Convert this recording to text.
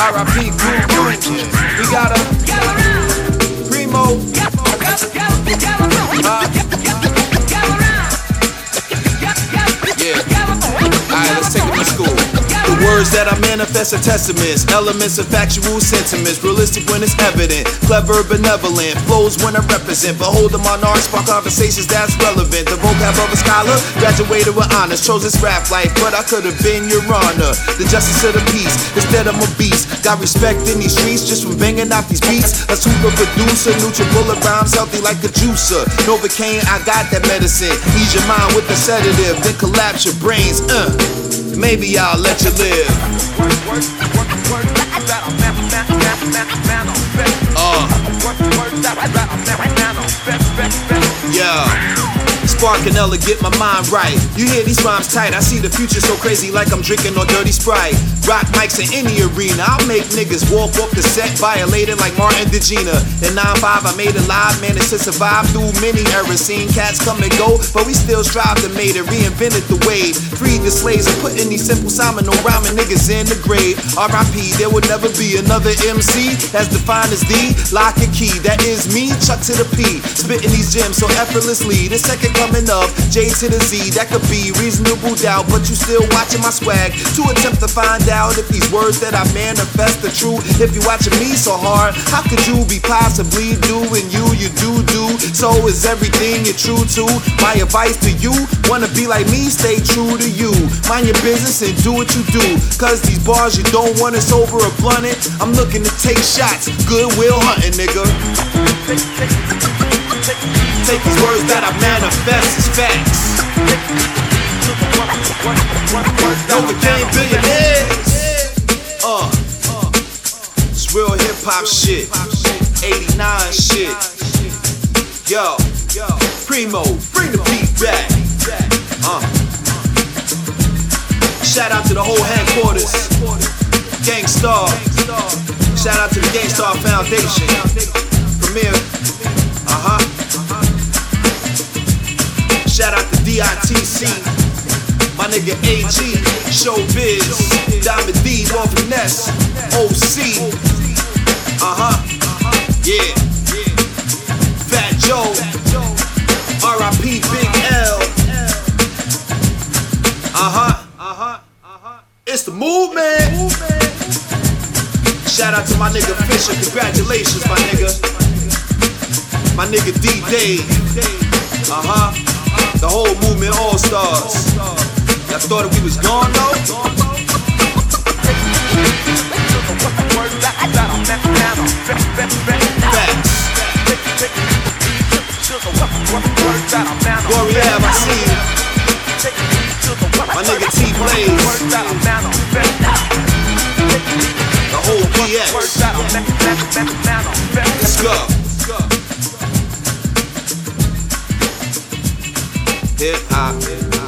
RIP Group Unity. We gotta. Words that I manifest are testaments, elements of factual sentiments, realistic when it's evident, clever, benevolent, flows when I represent. Behold the monarch, spark conversations that's relevant. The vocab of a scholar, graduated with honors, chose this rap life, but I could have been your honor. The justice of the peace, instead I'm a beast. Got respect in these streets just from banging out these beats. A super producer, neutral bullet rhymes, healthy like a juicer. Novocaine, I got that medicine. Ease your mind with the sedative, then collapse your brains. Uh, maybe I'll let you live. Uh, Spark and Ella get my mind right. You hear these rhymes tight, I see the future so crazy like I'm drinking on dirty Sprite. Rock mics in any arena, I'll make niggas walk off the set violated like Martin DeGina. In 9-5, I made it live, managed to survive through many eras. Seen cats come and go, but we still strive to made it, reinvented the wave. Freed the slaves and putting these simple Simon no rhyming niggas in the grave. RIP, there will never be another MC as defined as the lock and key. That is me, Chuck to the P. Spitting these gems so effortlessly. The second coming of J to the Z, that could be reasonable doubt, but you still watching my swag to attempt to find out if these words that I manifest are true. If you watching me so hard, how could you be possibly doing you? You do do. So is everything you're true to. My advice to you, wanna be like me, stay true to you. Mind your business and do what you do. Cause these bars you don't want is over a blunted. I'm looking to take shots, goodwill hunting, nigga. Take these words that I manifest as facts. Novocaine billionaires. Uh, it's real hip hop shit. 89 shit. Yo, Primo, bring the beat back. Uh. Shout out to the whole headquarters. Gang Starr. Shout out to the Gang Starr Foundation. Premier. DITC. My nigga AG. Showbiz. Diamond D. Lord Finesse. OC. Uh huh. Yeah. Fat Joe. RIP Big L. Uh huh. Uh huh. Uh. It's the movement. Shout out to my nigga Fisher. Congratulations, my nigga. My nigga D Dave. Uh huh. The whole movement all stars. Y'all thought we was gone though? Glory I see you. My nigga T Blaze. The whole BX. Let's go. Hip hop.